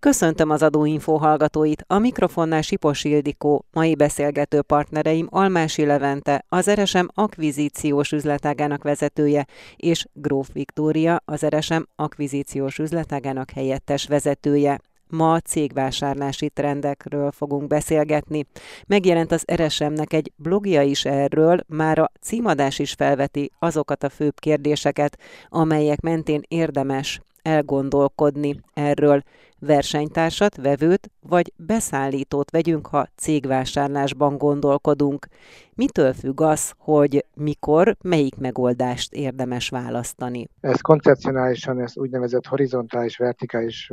Köszöntöm az Adóinfo hallgatóit, a mikrofonnál Sipos Ildikó, mai beszélgető partnereim Almási Levente, az RSM akvizíciós üzletágának vezetője, és Gróf Viktória, az RSM akvizíciós üzletágának helyettes vezetője. Ma a cégvásárlási trendekről fogunk beszélgetni. Megjelent az RSM-nek egy blogja is erről, már a címadás is felveti azokat a főbb kérdéseket, amelyek mentén érdemes elgondolkodni erről. Versenytársat, vevőt vagy beszállítót vegyünk, ha cégvásárlásban gondolkodunk. Mitől függ az, hogy mikor, melyik megoldást érdemes választani? Ez koncepcionálisan, ez úgynevezett horizontális, vertikális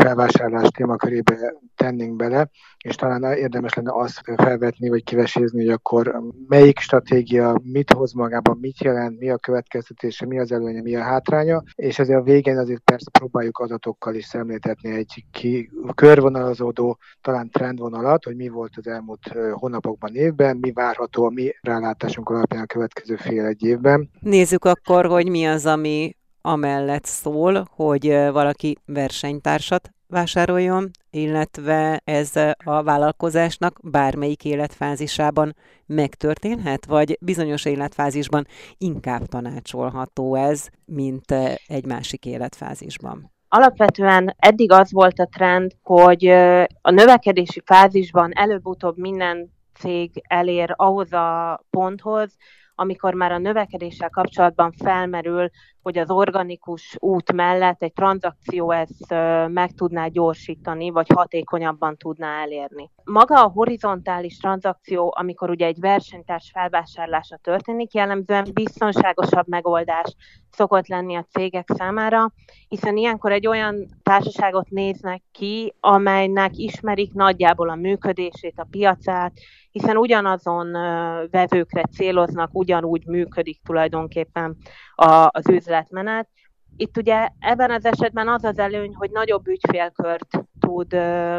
felvásárlás témakörébe tennénk bele, és talán érdemes lenne azt felvetni, vagy kivesézni, hogy akkor melyik stratégia mit hoz magában, mit jelent, mi a következtetése, mi az előnye, mi a hátránya, és ezért a végén azért persze próbáljuk adatokkal is szemléltetni egy ki, körvonalazódó, talán trendvonalat, hogy mi volt az elmúlt hónapokban, évben, mi várható a mi rálátásunk alapján a következő fél egy évben. Nézzük akkor, hogy mi az, ami amellett szól, hogy valaki versenytársat vásároljon, illetve ez a vállalkozásnak bármelyik életfázisában megtörténhet, vagy bizonyos életfázisban inkább tanácsolható ez, mint egy másik életfázisban? Alapvetően eddig az volt a trend, hogy a növekedési fázisban előbb-utóbb minden cég elér ahhoz a ponthoz, amikor már a növekedéssel kapcsolatban felmerül, hogy az organikus út mellett egy tranzakció ezt meg tudná gyorsítani, vagy hatékonyabban tudná elérni. Maga a horizontális tranzakció, amikor ugye egy versenytárs felvásárlása történik, jellemzően biztonságosabb megoldás szokott lenni a cégek számára, hiszen ilyenkor egy olyan társaságot néznek ki, amelynek ismerik nagyjából a működését, a piacát, hiszen ugyanazon vevőkre céloznak, ugyanúgy működik tulajdonképpen az üzletmenet. Itt ugye ebben az esetben az az előny, hogy nagyobb ügyfélkört tud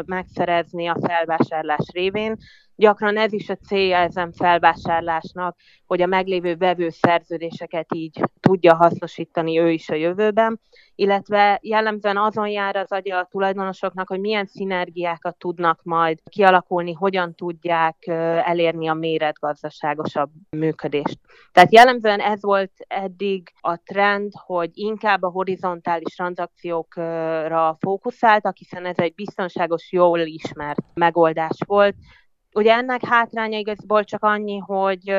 megszerezni a felvásárlás révén, Gyakran ez is a célja ezen felvásárlásnak, hogy a meglévő vevő szerződéseket így tudja hasznosítani ő is a jövőben, illetve jellemzően azon jár az agya a tulajdonosoknak, hogy milyen szinergiákat tudnak majd kialakulni, hogyan tudják elérni a méretgazdaságosabb működést. Tehát jellemzően ez volt eddig a trend, hogy inkább a horizontális tranzakciókra fókuszáltak, hiszen ez egy biztonságos, jól ismert megoldás volt, Ugye ennek hátránya igazából csak annyi, hogy,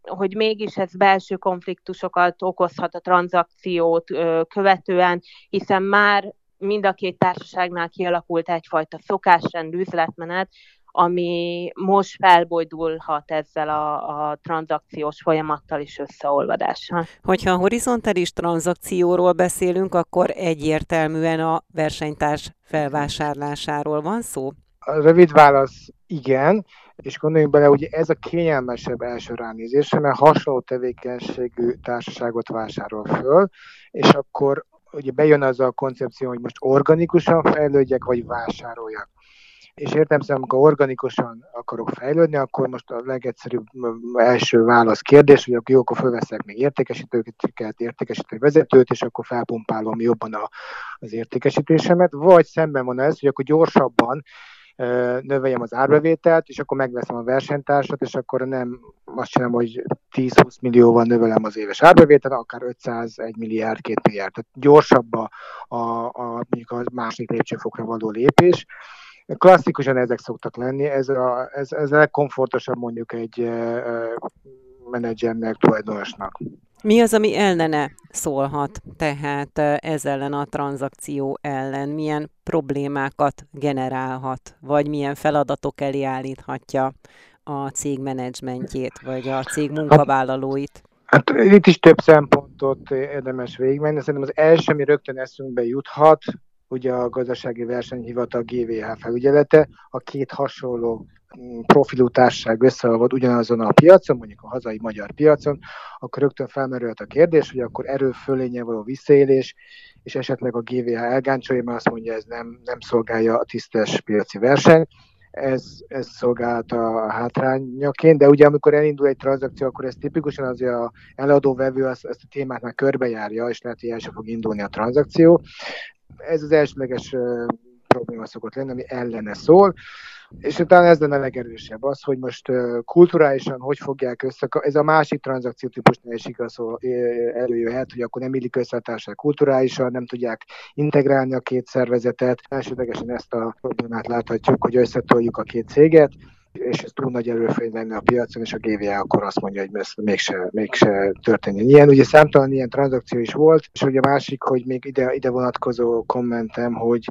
hogy mégis ez belső konfliktusokat okozhat a tranzakciót követően, hiszen már mind a két társaságnál kialakult egyfajta szokásrend, üzletmenet, ami most felbojdulhat ezzel a, a tranzakciós folyamattal is összeolvadással. Hogyha a horizontális tranzakcióról beszélünk, akkor egyértelműen a versenytárs felvásárlásáról van szó? A rövid válasz igen, és gondoljunk bele, hogy ez a kényelmesebb első ránézésre, mert hasonló tevékenységű társaságot vásárol föl, és akkor ugye bejön az a koncepció, hogy most organikusan fejlődjek, vagy vásároljak. És értem szerint, amikor organikusan akarok fejlődni, akkor most a legegyszerűbb első válasz kérdés, hogy akkor jó, akkor fölveszek még értékesítőket, értékesítő vezetőt, és akkor felpumpálom jobban a, az értékesítésemet, vagy szemben van ez, hogy akkor gyorsabban növeljem az árbevételt, és akkor megveszem a versenytársat, és akkor nem azt csinálom, hogy 10-20 millióval növelem az éves árbevételt, akár 500, 1 milliárd, 2 milliárd. Tehát gyorsabb a, a, a, mondjuk a másik lépcsőfokra való lépés. Klasszikusan ezek szoktak lenni, ez a, ez, ez a legkomfortosabb mondjuk egy menedzsernek, tulajdonosnak. Mi az, ami ellene szólhat, tehát ez ellen a tranzakció ellen? Milyen problémákat generálhat, vagy milyen feladatok elé állíthatja a cég menedzsmentjét, vagy a cég munkavállalóit? Hát, hát itt is több szempontot érdemes végigmenni. Szerintem az első, ami rögtön eszünkbe juthat, ugye a gazdasági versenyhivatal GVH felügyelete, a két hasonló profilú társaság összeolvad ugyanazon a piacon, mondjuk a hazai magyar piacon, akkor rögtön felmerülhet a kérdés, hogy akkor erőfölénye való visszaélés, és esetleg a GVH elgáncsolja, mert azt mondja, ez nem, nem szolgálja a tisztes piaci verseny. Ez, ez szolgált a hátrányaként, de ugye amikor elindul egy tranzakció, akkor ez tipikusan azért a eladó vevő ezt, ezt a témát már körbejárja, és lehet, hogy el sem fog indulni a tranzakció. Ez az elsőleges probléma szokott lenni, ami ellene szól. És utána ez lenne a legerősebb az, hogy most kulturálisan hogy fogják össze, ez a másik tranzakciótípus is igaz előjöhet, hogy akkor nem illik össze a kulturálisan, nem tudják integrálni a két szervezetet. Elsődlegesen ezt a problémát láthatjuk, hogy összetoljuk a két céget, és ez túl nagy erőfény lenne a piacon, és a GVA akkor azt mondja, hogy ez mégse, mégse történjen ilyen. Ugye számtalan ilyen tranzakció is volt, és ugye a másik, hogy még ide, ide vonatkozó kommentem, hogy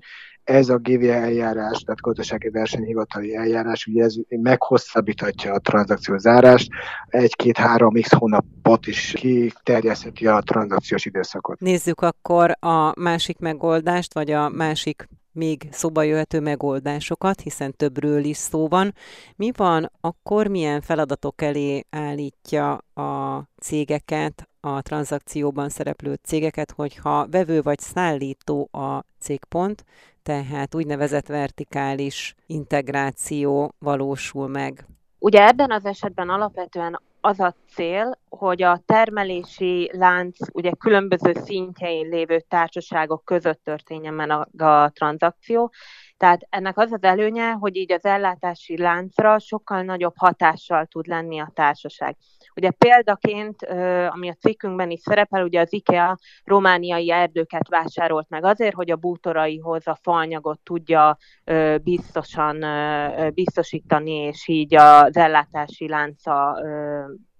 ez a GVA eljárás, tehát gazdasági versenyhivatali eljárás, ugye ez meghosszabbíthatja a tranzakció zárást, egy-két-három x hónapot is kiterjesztheti a tranzakciós időszakot. Nézzük akkor a másik megoldást, vagy a másik még szóba jöhető megoldásokat, hiszen többről is szó van. Mi van akkor, milyen feladatok elé állítja a cégeket, a tranzakcióban szereplő cégeket, hogyha vevő vagy szállító a cégpont, tehát úgynevezett vertikális integráció valósul meg. Ugye ebben az esetben alapvetően az a cél, hogy a termelési lánc ugye különböző szintjein lévő társaságok között történjen meg a, a tranzakció. Tehát ennek az az előnye, hogy így az ellátási láncra sokkal nagyobb hatással tud lenni a társaság. Ugye példaként, ami a cikkünkben is szerepel, ugye az IKEA romániai erdőket vásárolt meg azért, hogy a bútoraihoz a faanyagot tudja biztosan biztosítani, és így az ellátási lánca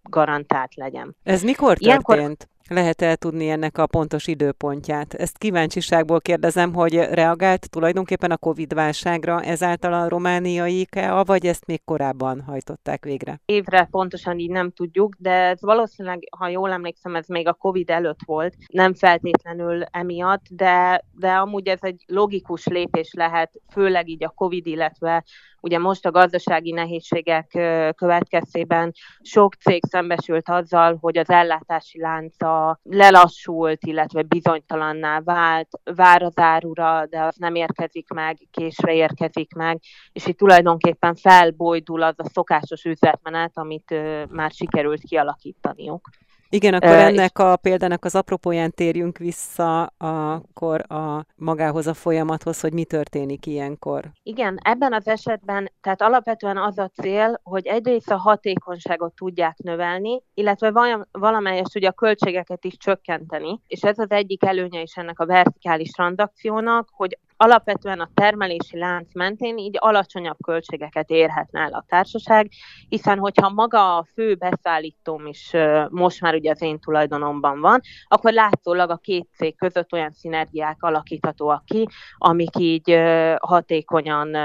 garantált legyen. Ez mikor történt? Ilyenkor lehet el tudni ennek a pontos időpontját? Ezt kíváncsiságból kérdezem, hogy reagált tulajdonképpen a Covid-válságra ezáltal a romániai IKEA, vagy ezt még korábban hajtották végre? Évre pontosan így nem tudjuk, de ez valószínűleg, ha jól emlékszem, ez még a Covid előtt volt, nem feltétlenül emiatt, de, de amúgy ez egy logikus lépés lehet, főleg így a Covid, illetve Ugye most a gazdasági nehézségek következtében sok cég szembesült azzal, hogy az ellátási lánca lelassult, illetve bizonytalanná vált, vár az árura, de az nem érkezik meg, késve érkezik meg, és itt tulajdonképpen felbojdul az a szokásos üzletmenet, amit már sikerült kialakítaniuk. Igen, akkor ennek a példának az apropóján térjünk vissza akkor a magához a folyamathoz, hogy mi történik ilyenkor. Igen, ebben az esetben, tehát alapvetően az a cél, hogy egyrészt a hatékonyságot tudják növelni, illetve valamelyest ugye a költségeket is csökkenteni, és ez az egyik előnye is ennek a vertikális tranzakciónak, hogy alapvetően a termelési lánc mentén így alacsonyabb költségeket érhetne el a társaság, hiszen hogyha maga a fő beszállítóm is most már ugye az én tulajdonomban van, akkor látszólag a két cég között olyan szinergiák alakíthatóak ki, amik így hatékonyan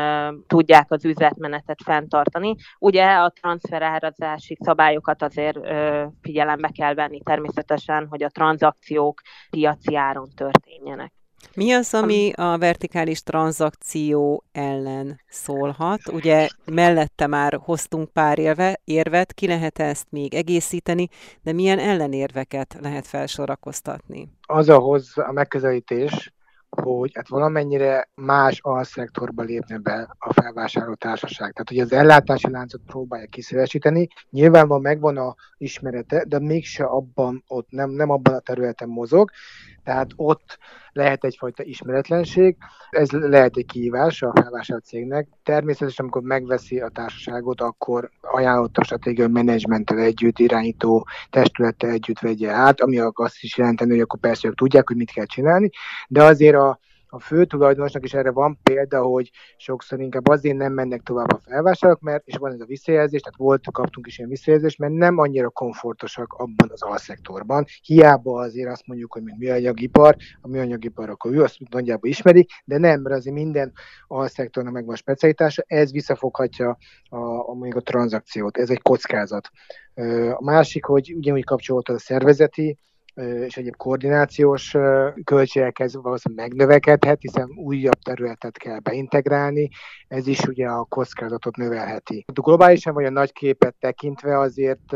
tudják az üzletmenetet fenntartani. Ugye a transferárazási szabályokat azért figyelembe kell venni természetesen, hogy a tranzakciók piaci áron történjenek. Mi az, ami a vertikális tranzakció ellen szólhat? Ugye mellette már hoztunk pár érve, érvet, ki lehet ezt még egészíteni, de milyen ellenérveket lehet felsorakoztatni? Az ahhoz a megközelítés, hogy hát valamennyire más alszektorba lépne be a felvásárló társaság. Tehát, hogy az ellátási láncot próbálja kiszélesíteni. Nyilvánvalóan megvan a ismerete, de mégse abban, ott nem, nem abban a területen mozog, tehát ott lehet egyfajta ismeretlenség, ez lehet egy kihívás a felvásárolt cégnek. Természetesen, amikor megveszi a társaságot, akkor ajánlott a stratégiai menedzsmenttel együtt, irányító testülettel együtt vegye át, ami azt is jelenteni, hogy akkor persze ők tudják, hogy mit kell csinálni, de azért a a fő tulajdonosnak is erre van példa, hogy sokszor inkább azért nem mennek tovább a felvásárlók, mert, és van ez a visszajelzés, tehát volt, kaptunk is ilyen visszajelzést, mert nem annyira komfortosak abban az alszektorban. Hiába azért azt mondjuk, hogy mi anyagipar, a anyagipar, akkor ő azt nagyjából ismerik, de nem, mert azért minden alszektornak megvan a specialitása, ez visszafoghatja a, a, a, a tranzakciót, ez egy kockázat. A másik, hogy ugyanúgy kapcsolódott a szervezeti és egyéb koordinációs költségekhez valószínűleg megnövekedhet, hiszen újabb területet kell beintegrálni, ez is ugye a kockázatot növelheti. A globálisan vagy a nagy képet tekintve azért,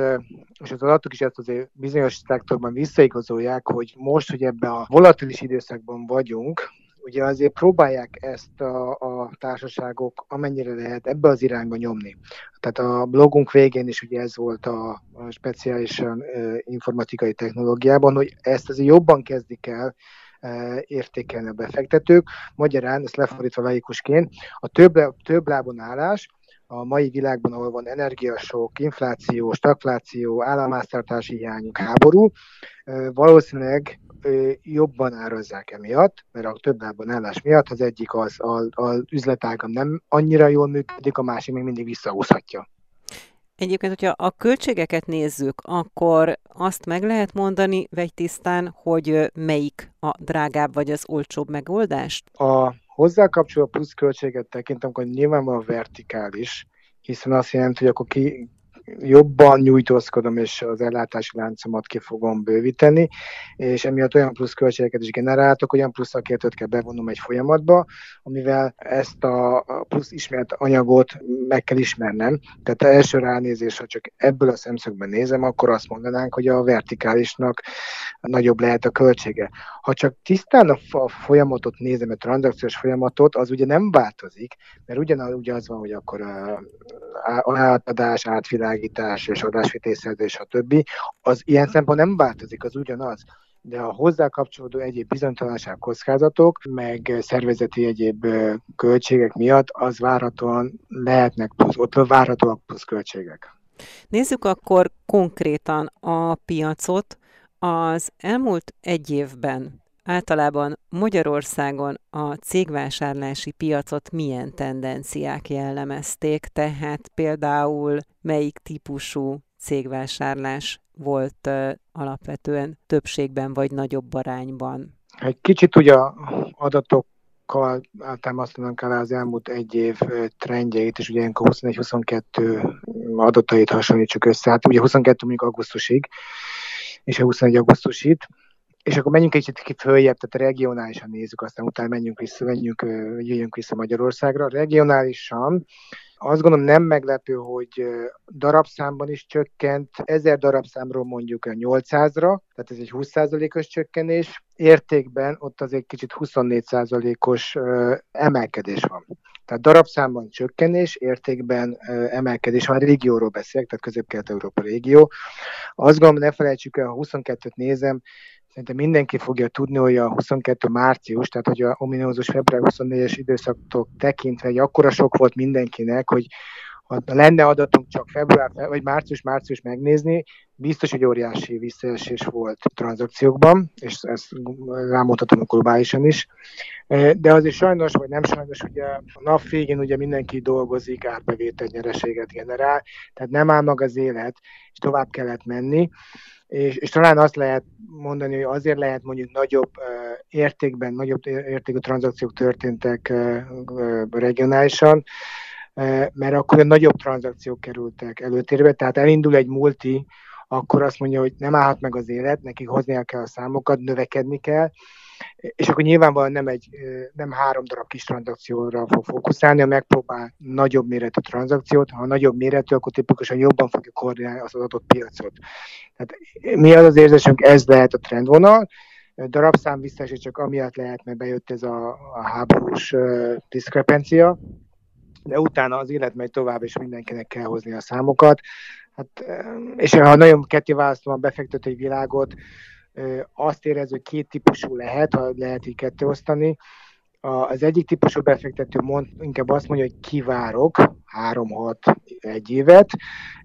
és az adatok is ezt azért bizonyos szektorban visszaigazolják, hogy most, hogy ebben a volatilis időszakban vagyunk, ugye azért próbálják ezt a, a társaságok amennyire lehet ebbe az irányba nyomni. Tehát a blogunk végén is ugye ez volt a, a speciálisan uh, informatikai technológiában, hogy ezt azért jobban kezdik el értékelni a befektetők. Magyarán, ezt lefordítva laikusként, a több, több lábon állás a mai világban, ahol van energiasok, infláció, stagfláció, államháztartási hiányok, háború, valószínűleg jobban árazzák emiatt, mert a több lábon állás miatt az egyik az, az üzletágam nem annyira jól működik, a másik még mindig visszahúzhatja. Egyébként, hogyha a költségeket nézzük, akkor azt meg lehet mondani vegytisztán, hogy melyik a drágább vagy az olcsóbb megoldást? A hozzá kapcsoló plusz költséget tekintem, akkor nyilvánvalóan vertikális, hiszen azt jelenti, hogy akkor ki, jobban nyújtózkodom, és az ellátási láncomat ki fogom bővíteni, és emiatt olyan plusz költségeket is generáltok, olyan plusz szakértőt kell bevonnom egy folyamatba, amivel ezt a plusz ismert anyagot meg kell ismernem. Tehát első ránézés, ha csak ebből a szemszögben nézem, akkor azt mondanánk, hogy a vertikálisnak nagyobb lehet a költsége. Ha csak tisztán a folyamatot nézem, a tranzakciós folyamatot, az ugye nem változik, mert ugyanaz ugye az van, hogy akkor a átadás, átvilágítás és adásvitészerzés, stb. Az ilyen szempont nem változik, az ugyanaz de a hozzá kapcsolódó egyéb bizonytalanság kockázatok, meg szervezeti egyéb költségek miatt az várhatóan lehetnek plusz, ott várhatóak plusz költségek. Nézzük akkor konkrétan a piacot. Az elmúlt egy évben általában Magyarországon a cégvásárlási piacot milyen tendenciák jellemezték, tehát például melyik típusú cégvásárlás volt uh, alapvetően többségben vagy nagyobb arányban? Egy kicsit ugye adatok általában mondanám kell az elmúlt egy év trendjeit, és ugye ilyenkor 21-22 adatait hasonlítsuk össze. Hát ugye 22 mondjuk augusztusig, és a 21 augusztusit, és akkor menjünk egy kicsit följebb, tehát regionálisan nézzük, aztán utána menjünk vissza, menjünk, jöjjünk vissza Magyarországra. Regionálisan azt gondolom nem meglepő, hogy darabszámban is csökkent, ezer darabszámról mondjuk a 800-ra, tehát ez egy 20%-os csökkenés, értékben ott azért kicsit 24%-os emelkedés van. Tehát darabszámban csökkenés, értékben emelkedés van, régióról beszélek, tehát közép-kelet-európa régió. Azt gondolom, ne felejtsük el, ha 22-t nézem, Szerintem mindenki fogja tudni, hogy a 22 március, tehát hogy a ominózus február 24-es időszaktól tekintve egy akkora sok volt mindenkinek, hogy ha lenne adatunk csak február vagy március-március megnézni, biztos, hogy óriási visszaesés volt tranzakciókban, és ezt rámutatom globálisan is. De azért sajnos, vagy nem sajnos, ugye a nap végén ugye mindenki dolgozik, árbevétel nyereséget generál, tehát nem áll meg az élet, és tovább kellett menni és, és talán azt lehet mondani, hogy azért lehet mondjuk nagyobb uh, értékben, nagyobb értékű tranzakciók történtek uh, regionálisan, mert akkor a nagyobb tranzakciók kerültek előtérbe, tehát elindul egy multi, akkor azt mondja, hogy nem állhat meg az élet, nekik hoznia kell a számokat, növekedni kell, és akkor nyilvánvalóan nem, egy, nem három darab kis tranzakcióra fog fókuszálni, ha megpróbál nagyobb méretű tranzakciót, ha nagyobb méretű, akkor tipikusan jobban fogja koordinálni az adott piacot. Tehát mi az az érzésünk, ez lehet a trendvonal, darabszám visszaesés csak amiatt lehet, mert bejött ez a, a háborús uh, diszkrepencia, de utána az élet megy tovább, és mindenkinek kell hozni a számokat. Hát, és ha nagyon ketté választom a befektetői világot, azt érez, hogy két típusú lehet, ha lehet így ketté osztani. Az egyik típusú befektető mond, inkább azt mondja, hogy kivárok 3-6 egy évet,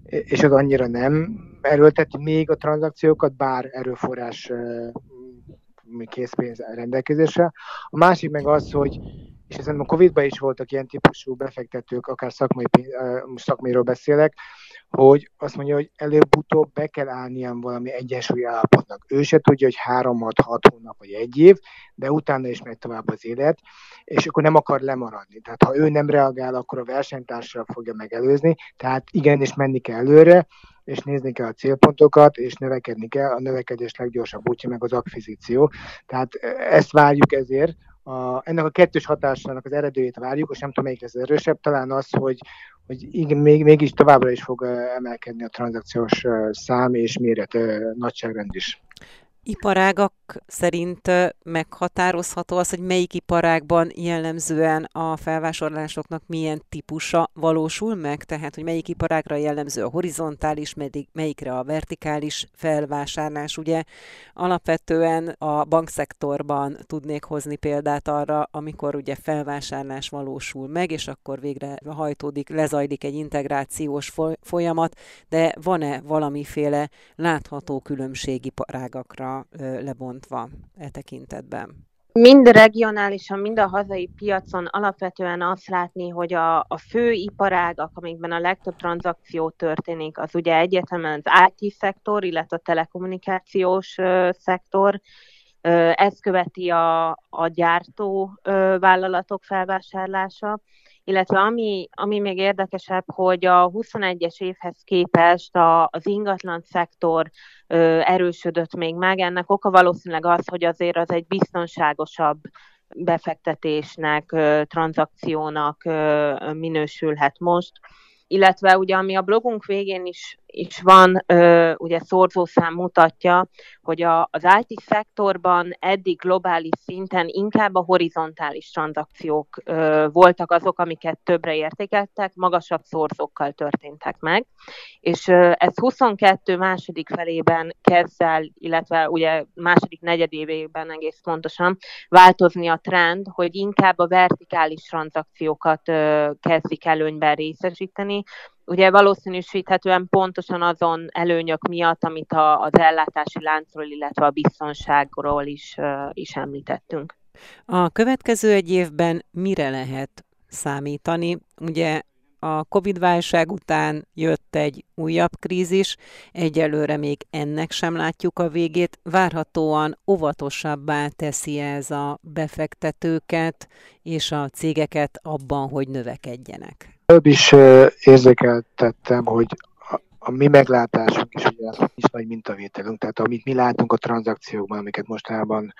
és az annyira nem erőlteti még a tranzakciókat, bár erőforrás készpénz rendelkezésre. A másik meg az, hogy és ezen a Covid-ban is voltak ilyen típusú befektetők, akár szakmai, szakmairól beszélek, hogy azt mondja, hogy előbb-utóbb be kell állnia valami egyensúly állapotnak. Ő se tudja, hogy 3-6 hónap vagy egy év, de utána is megy tovább az élet, és akkor nem akar lemaradni. Tehát ha ő nem reagál, akkor a versenytársra fogja megelőzni, tehát igenis menni kell előre, és nézni kell a célpontokat, és növekedni kell. A növekedés leggyorsabb útja meg az akvizíció. Tehát ezt várjuk ezért, a, ennek a kettős hatásának az eredőjét várjuk, és nem tudom, melyik lesz erősebb, talán az, hogy, hogy igen, még, mégis továbbra is fog emelkedni a tranzakciós szám és méret nagyságrend is. Iparágak szerint meghatározható az, hogy melyik iparágban jellemzően a felvásárlásoknak milyen típusa valósul meg, tehát hogy melyik iparágra jellemző a horizontális, melyikre a vertikális felvásárlás. Ugye alapvetően a bankszektorban tudnék hozni példát arra, amikor ugye felvásárlás valósul meg, és akkor végre hajtódik, lezajlik egy integrációs folyamat, de van-e valamiféle látható különbség iparágakra lebontva e tekintetben? Mind regionálisan, mind a hazai piacon alapvetően azt látni, hogy a, a fő iparágak, amikben a legtöbb tranzakció történik, az ugye egyetemen az IT-szektor, illetve a telekommunikációs uh, szektor, ez követi a, a gyártó vállalatok felvásárlása, illetve ami, ami még érdekesebb, hogy a 21-es évhez képest a, az ingatlan szektor ö, erősödött még meg. Ennek oka valószínűleg az, hogy azért az egy biztonságosabb befektetésnek, tranzakciónak minősülhet most illetve ugye ami a blogunk végén is, is van, ugye szorzószám mutatja, hogy a, az IT szektorban eddig globális szinten inkább a horizontális tranzakciók voltak azok, amiket többre értékeltek, magasabb szorzókkal történtek meg, és ez 22 második felében kezd el, illetve ugye második negyedévében egész pontosan változni a trend, hogy inkább a vertikális tranzakciókat kezdik előnyben részesíteni, ugye valószínűsíthetően pontosan azon előnyök miatt, amit a, az ellátási láncról, illetve a biztonságról is, is említettünk. A következő egy évben mire lehet számítani? Ugye a Covid-válság után jött egy újabb krízis, egyelőre még ennek sem látjuk a végét. Várhatóan óvatosabbá teszi ez a befektetőket és a cégeket abban, hogy növekedjenek. Több is érzékeltettem, hogy a, mi meglátásunk is ugye is nagy mintavételünk, tehát amit mi látunk a tranzakciókban, amiket mostában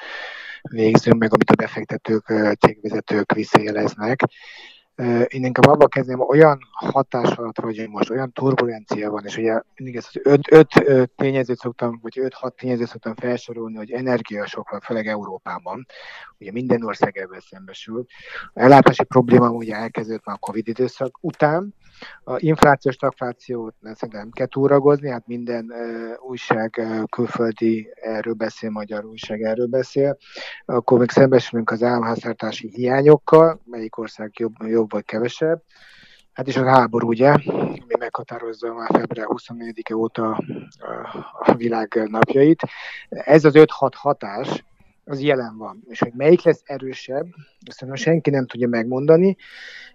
végzünk, meg amit a befektetők, cégvezetők visszajeleznek, én inkább abba kezdem, olyan hatás alatt vagyunk most, olyan turbulencia van, és ugye mindig ezt az öt, öt tényezőt szoktam, vagy öt-hat tényezőt szoktam felsorolni, hogy energia sok van, főleg Európában, ugye minden ország ebből szembesül. A ellátási probléma ugye elkezdődött már a Covid időszak után, a inflációs stagflációt szerintem nem kell túragozni, hát minden újság külföldi erről beszél, magyar újság erről beszél. Akkor még szembesülünk az államháztartási hiányokkal, melyik ország jobb, jobb vagy kevesebb. Hát is a háború, ugye, ami meghatározza már február 24-e óta a, világ napjait. Ez az 5-6 hatás, az jelen van. És hogy melyik lesz erősebb, azt senki nem tudja megmondani,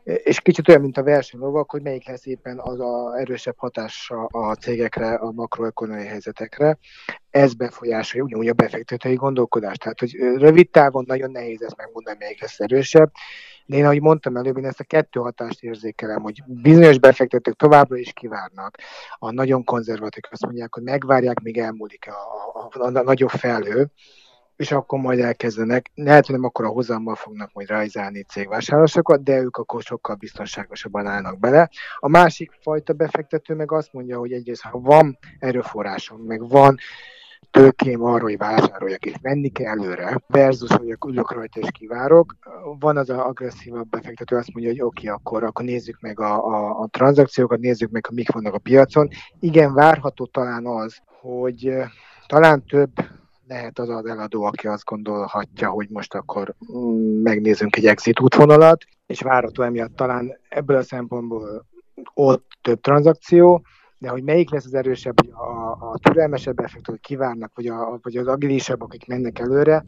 és kicsit olyan, mint a versenylovak, hogy melyik lesz éppen az a erősebb hatása a cégekre, a makroekonomiai helyzetekre. Ez befolyásolja ugyanúgy a befektetői gondolkodást. Tehát, hogy rövid távon nagyon nehéz ezt megmondani, melyik lesz erősebb. De én, ahogy mondtam előbb, én ezt a kettő hatást érzékelem, hogy bizonyos befektetők továbbra is kivárnak. A nagyon konzervatív azt mondják, hogy megvárják, míg elmúlik a, a, a, a nagyobb felhő, és akkor majd elkezdenek, lehet, hogy nem akkor a hozammal fognak majd rajzálni cégvásárlásokat, de ők akkor sokkal biztonságosabban állnak bele. A másik fajta befektető meg azt mondja, hogy egyrészt, ha van erőforrásom, meg van tőkém arra, hogy vásároljak, és menni kell előre, versus, hogy ülök rajta és kivárok. Van az a agresszívabb befektető, azt mondja, hogy oké, okay, akkor, akkor nézzük meg a, a, a tranzakciókat, nézzük meg, hogy mik vannak a piacon. Igen, várható talán az, hogy talán több lehet az az eladó, aki azt gondolhatja, hogy most akkor mm, megnézzünk egy exit útvonalat, és várható emiatt talán ebből a szempontból ott több tranzakció, de hogy melyik lesz az erősebb, a, a türelmesebb effekt, hogy kivárnak, vagy, a, vagy az agilisebb, akik mennek előre,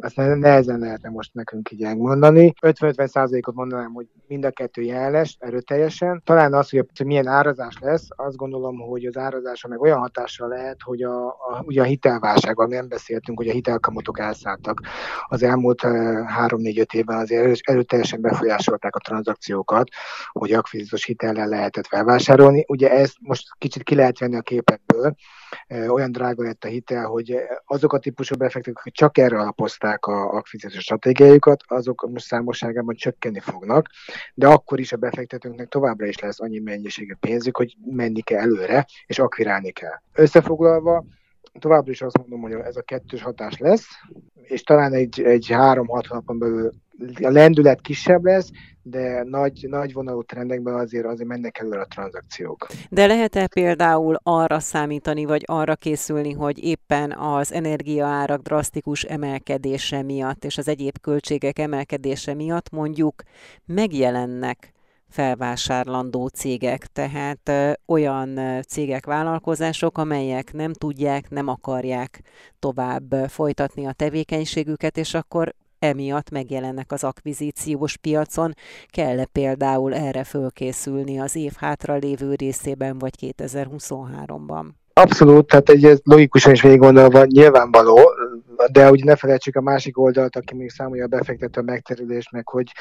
azt nehezen lehetne most nekünk így megmondani. 50-50%-ot mondanám, hogy mind a kettő jeles, erőteljesen. Talán az, hogy milyen árazás lesz, azt gondolom, hogy az árazása meg olyan hatással lehet, hogy a, a, ugye a hitelválságban nem beszéltünk, hogy a hitelkamatok elszálltak. Az elmúlt 3-4-5 évben azért erőteljesen befolyásolták a tranzakciókat, hogy akvizíciós hitellel lehetett felvásárolni. Ugye ezt most kicsit ki lehet venni a képekből, olyan drága lett a hitel, hogy azok a típusú befektetők, akik csak erre alapozták a akvizíciós stratégiájukat, azok most számosságában csökkenni fognak, de akkor is a befektetőknek továbbra is lesz annyi mennyiségű pénzük, hogy menni kell előre, és akvirálni kell. Összefoglalva, továbbra is azt mondom, hogy ez a kettős hatás lesz, és talán egy, egy három-hat napon belül a lendület kisebb lesz, de nagy, nagy vonalú trendekben azért azért mennek előre a tranzakciók. De lehet-e például arra számítani, vagy arra készülni, hogy éppen az energiaárak drasztikus emelkedése miatt és az egyéb költségek emelkedése miatt mondjuk megjelennek felvásárlandó cégek, tehát ö, olyan cégek, vállalkozások, amelyek nem tudják, nem akarják tovább folytatni a tevékenységüket, és akkor emiatt megjelennek az akvizíciós piacon. Kell-e például erre fölkészülni az év hátra lévő részében, vagy 2023-ban? Abszolút, tehát egy ez logikusan is végig gondolva nyilvánvaló, de ugye ne felejtsük a másik oldalt, aki még számolja a befektető megterülést, meg hogy,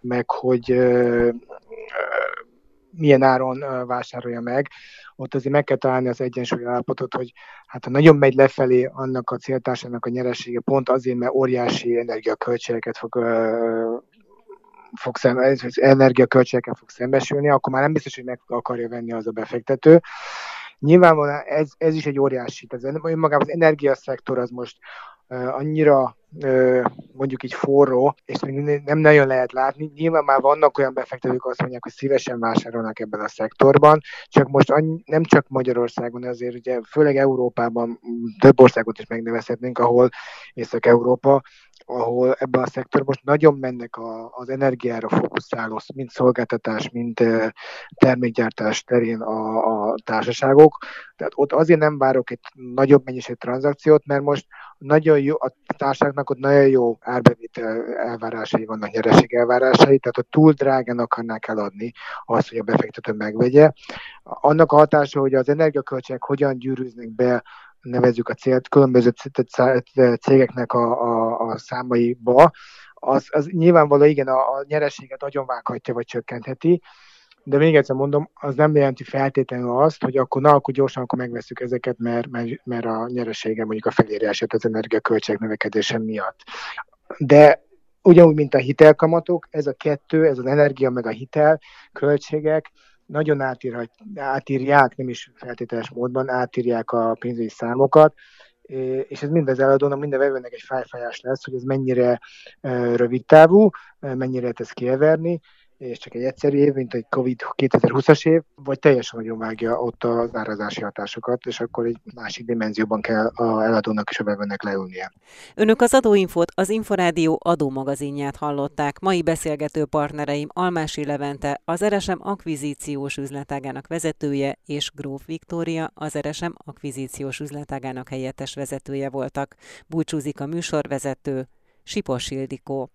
meg hogy uh, milyen áron vásárolja meg. Ott azért meg kell találni az egyensúly állapotot, hogy hát ha nagyon megy lefelé annak a céltársának a nyeressége, pont azért, mert óriási energiaköltségeket fog fog szem, energiaköltségekkel fog szembesülni, akkor már nem biztos, hogy meg akarja venni az a befektető. Nyilvánvalóan ez, ez is egy óriási, ez önmagában az energiaszektor az most annyira mondjuk így forró, és még nem nagyon lehet látni. Nyilván már vannak olyan befektetők, azt mondják, hogy szívesen vásárolnak ebben a szektorban, csak most annyi, nem csak Magyarországon, azért ugye főleg Európában több országot is megnevezhetnénk, ahol Észak-Európa, ahol ebben a szektorban most nagyon mennek a, az energiára fókuszáló, mind szolgáltatás, mind termékgyártás terén a, a társaságok. Tehát ott azért nem várok egy nagyobb mennyiség tranzakciót, mert most nagyon jó, a társaságnak ott nagyon jó árbevétel elvárásai vannak, nyereség elvárásai, tehát a túl drágán akarnák eladni azt, hogy a befektető megvegye. Annak a hatása, hogy az energiaköltségek hogyan gyűrűznek be nevezzük a célt, különböző cégeknek a, a, a számaiba, az, az nyilvánvaló igen, a, a nyereséget nagyon vághatja, vagy csökkentheti, de még egyszer mondom, az nem jelenti feltétlenül azt, hogy akkor na, akkor gyorsan akkor megveszük ezeket, mert, mert, mert a nyeresége mondjuk a felére esett az energiaköltség növekedése miatt. De ugyanúgy, mint a hitelkamatok, ez a kettő, ez az energia meg a hitel költségek, nagyon átírhat, átírják, nem is feltételes módban, átírják a pénzügyi számokat, és ez mind az eladónak, minden vevőnek egy fájfájás lesz, hogy ez mennyire rövid távú, mennyire lehet ezt kieverni, és csak egy egyszerű év, mint egy Covid 2020-as év, vagy teljesen nagyon vágja ott az árazási hatásokat, és akkor egy másik dimenzióban kell a eladónak és a vevőnek leülnie. Önök az Adóinfót, az Inforádió adómagazinját hallották. Mai beszélgető partnereim Almási Levente, az Eresem akvizíciós üzletágának vezetője, és Gróf Viktória, az Eresem akvizíciós üzletágának helyettes vezetője voltak. Búcsúzik a műsorvezető, Sipos Ildikó.